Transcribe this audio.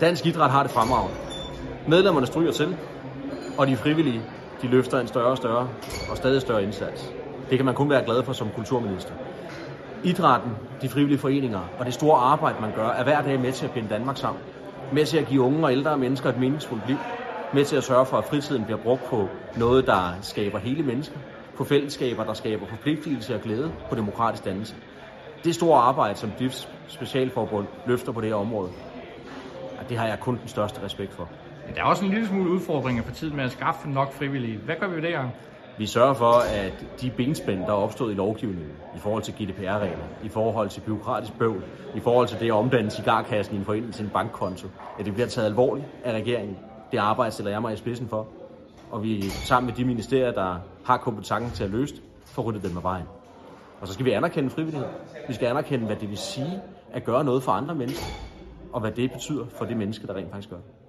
Dansk idræt har det fremragende. Medlemmerne stryger til, og de frivillige, de løfter en større og større og stadig større indsats. Det kan man kun være glad for som kulturminister. Idrætten, de frivillige foreninger og det store arbejde, man gør, er hver dag med til at binde Danmark sammen. Med til at give unge og ældre mennesker et meningsfuldt liv. Med til at sørge for, at fritiden bliver brugt på noget, der skaber hele mennesker. På fællesskaber, der skaber forpligtelse og glæde på demokratisk dannelse. Det store arbejde, som DIFs specialforbund løfter på det her område, det har jeg kun den største respekt for. Men der er også en lille smule udfordringer for tiden med at skaffe nok frivillige. Hvad gør vi ved det her? Vi sørger for, at de benspænd, der er opstået i lovgivningen, i forhold til GDPR-regler, i forhold til byråkratisk bøvl, i forhold til det at omdanne cigarkassen i en forening til en bankkonto, at det bliver taget alvorligt af regeringen. Det arbejde stiller jeg mig i spidsen for. Og vi sammen med de ministerier, der har kompetencen til at løse det, får ryddet dem af vejen. Og så skal vi anerkende frivillighed. Vi skal anerkende, hvad det vil sige at gøre noget for andre mennesker, og hvad det betyder for det menneske, der rent faktisk gør det.